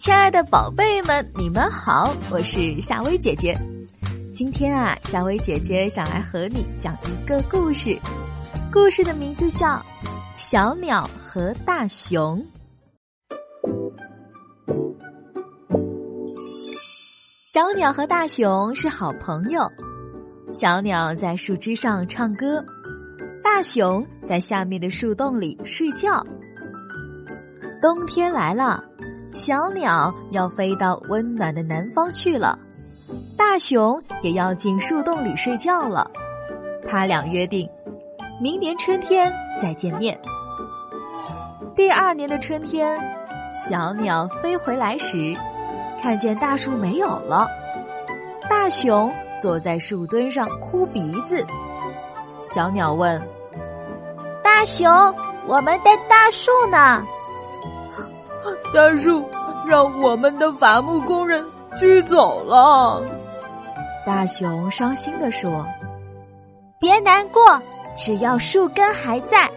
亲爱的宝贝们，你们好，我是夏薇姐姐。今天啊，夏薇姐姐想来和你讲一个故事，故事的名字叫《小鸟和大熊》。小鸟和大熊是好朋友，小鸟在树枝上唱歌，大熊在下面的树洞里睡觉。冬天来了。小鸟要飞到温暖的南方去了，大熊也要进树洞里睡觉了。他俩约定，明年春天再见面。第二年的春天，小鸟飞回来时，看见大树没有了。大熊坐在树墩上哭鼻子。小鸟问：“大熊，我们的大树呢？”大树让我们的伐木工人锯走了。大熊伤心地说：“别难过，只要树根还在，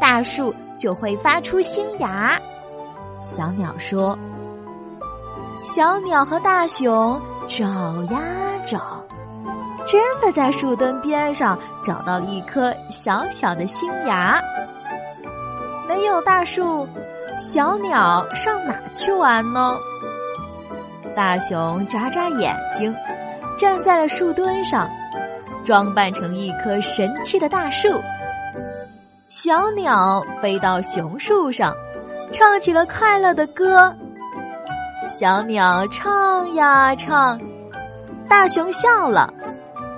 大树就会发出新芽。”小鸟说：“小鸟和大熊找呀找，真的在树墩边上找到了一颗小小的新芽。没有大树。”小鸟上哪去玩呢？大熊眨眨眼睛，站在了树墩上，装扮成一棵神奇的大树。小鸟飞到熊树上，唱起了快乐的歌。小鸟唱呀唱，大熊笑了，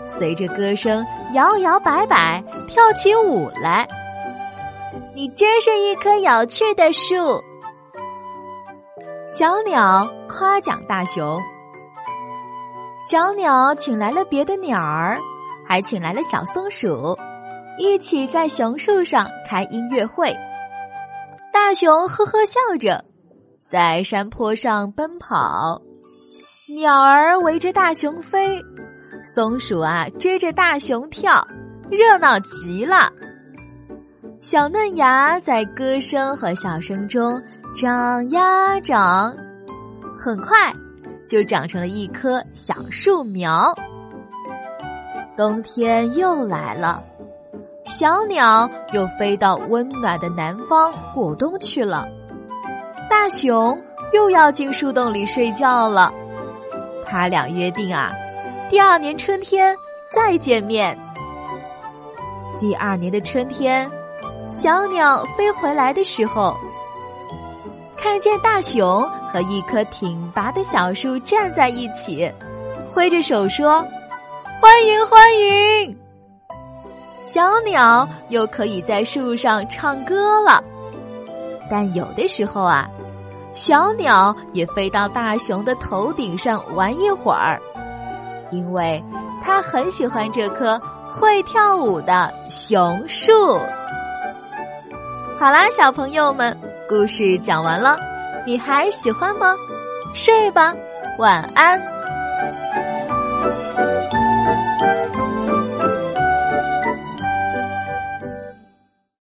随着歌声摇摇摆摆跳起舞来。你真是一棵有趣的树。小鸟夸奖大熊。小鸟请来了别的鸟儿，还请来了小松鼠，一起在熊树上开音乐会。大熊呵呵笑着，在山坡上奔跑，鸟儿围着大熊飞，松鼠啊追着大熊跳，热闹极了。小嫩芽在歌声和笑声中长呀长，很快就长成了一棵小树苗。冬天又来了，小鸟又飞到温暖的南方过冬去了。大熊又要进树洞里睡觉了。他俩约定啊，第二年春天再见面。第二年的春天。小鸟飞回来的时候，看见大熊和一棵挺拔的小树站在一起，挥着手说：“欢迎欢迎！”小鸟又可以在树上唱歌了。但有的时候啊，小鸟也飞到大熊的头顶上玩一会儿，因为它很喜欢这棵会跳舞的熊树。好啦，小朋友们，故事讲完了，你还喜欢吗？睡吧，晚安。